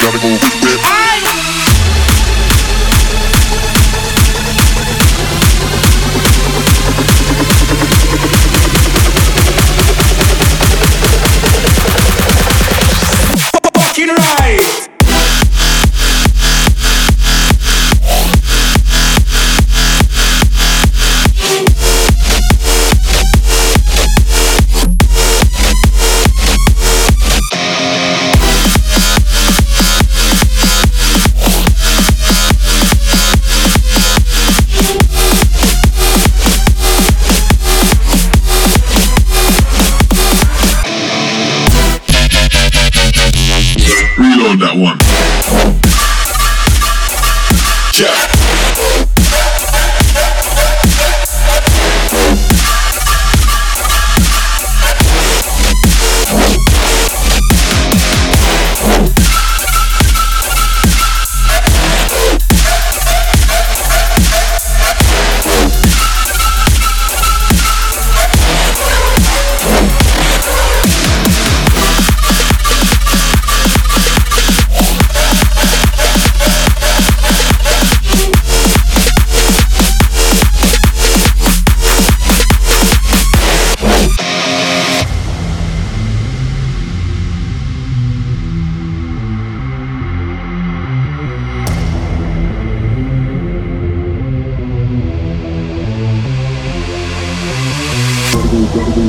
Gotta go spit. Reload that one. Yeah.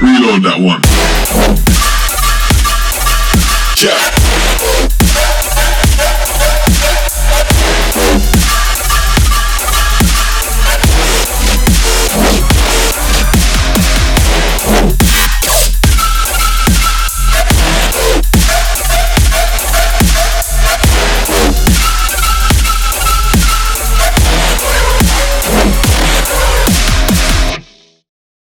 Reload that one. Yeah.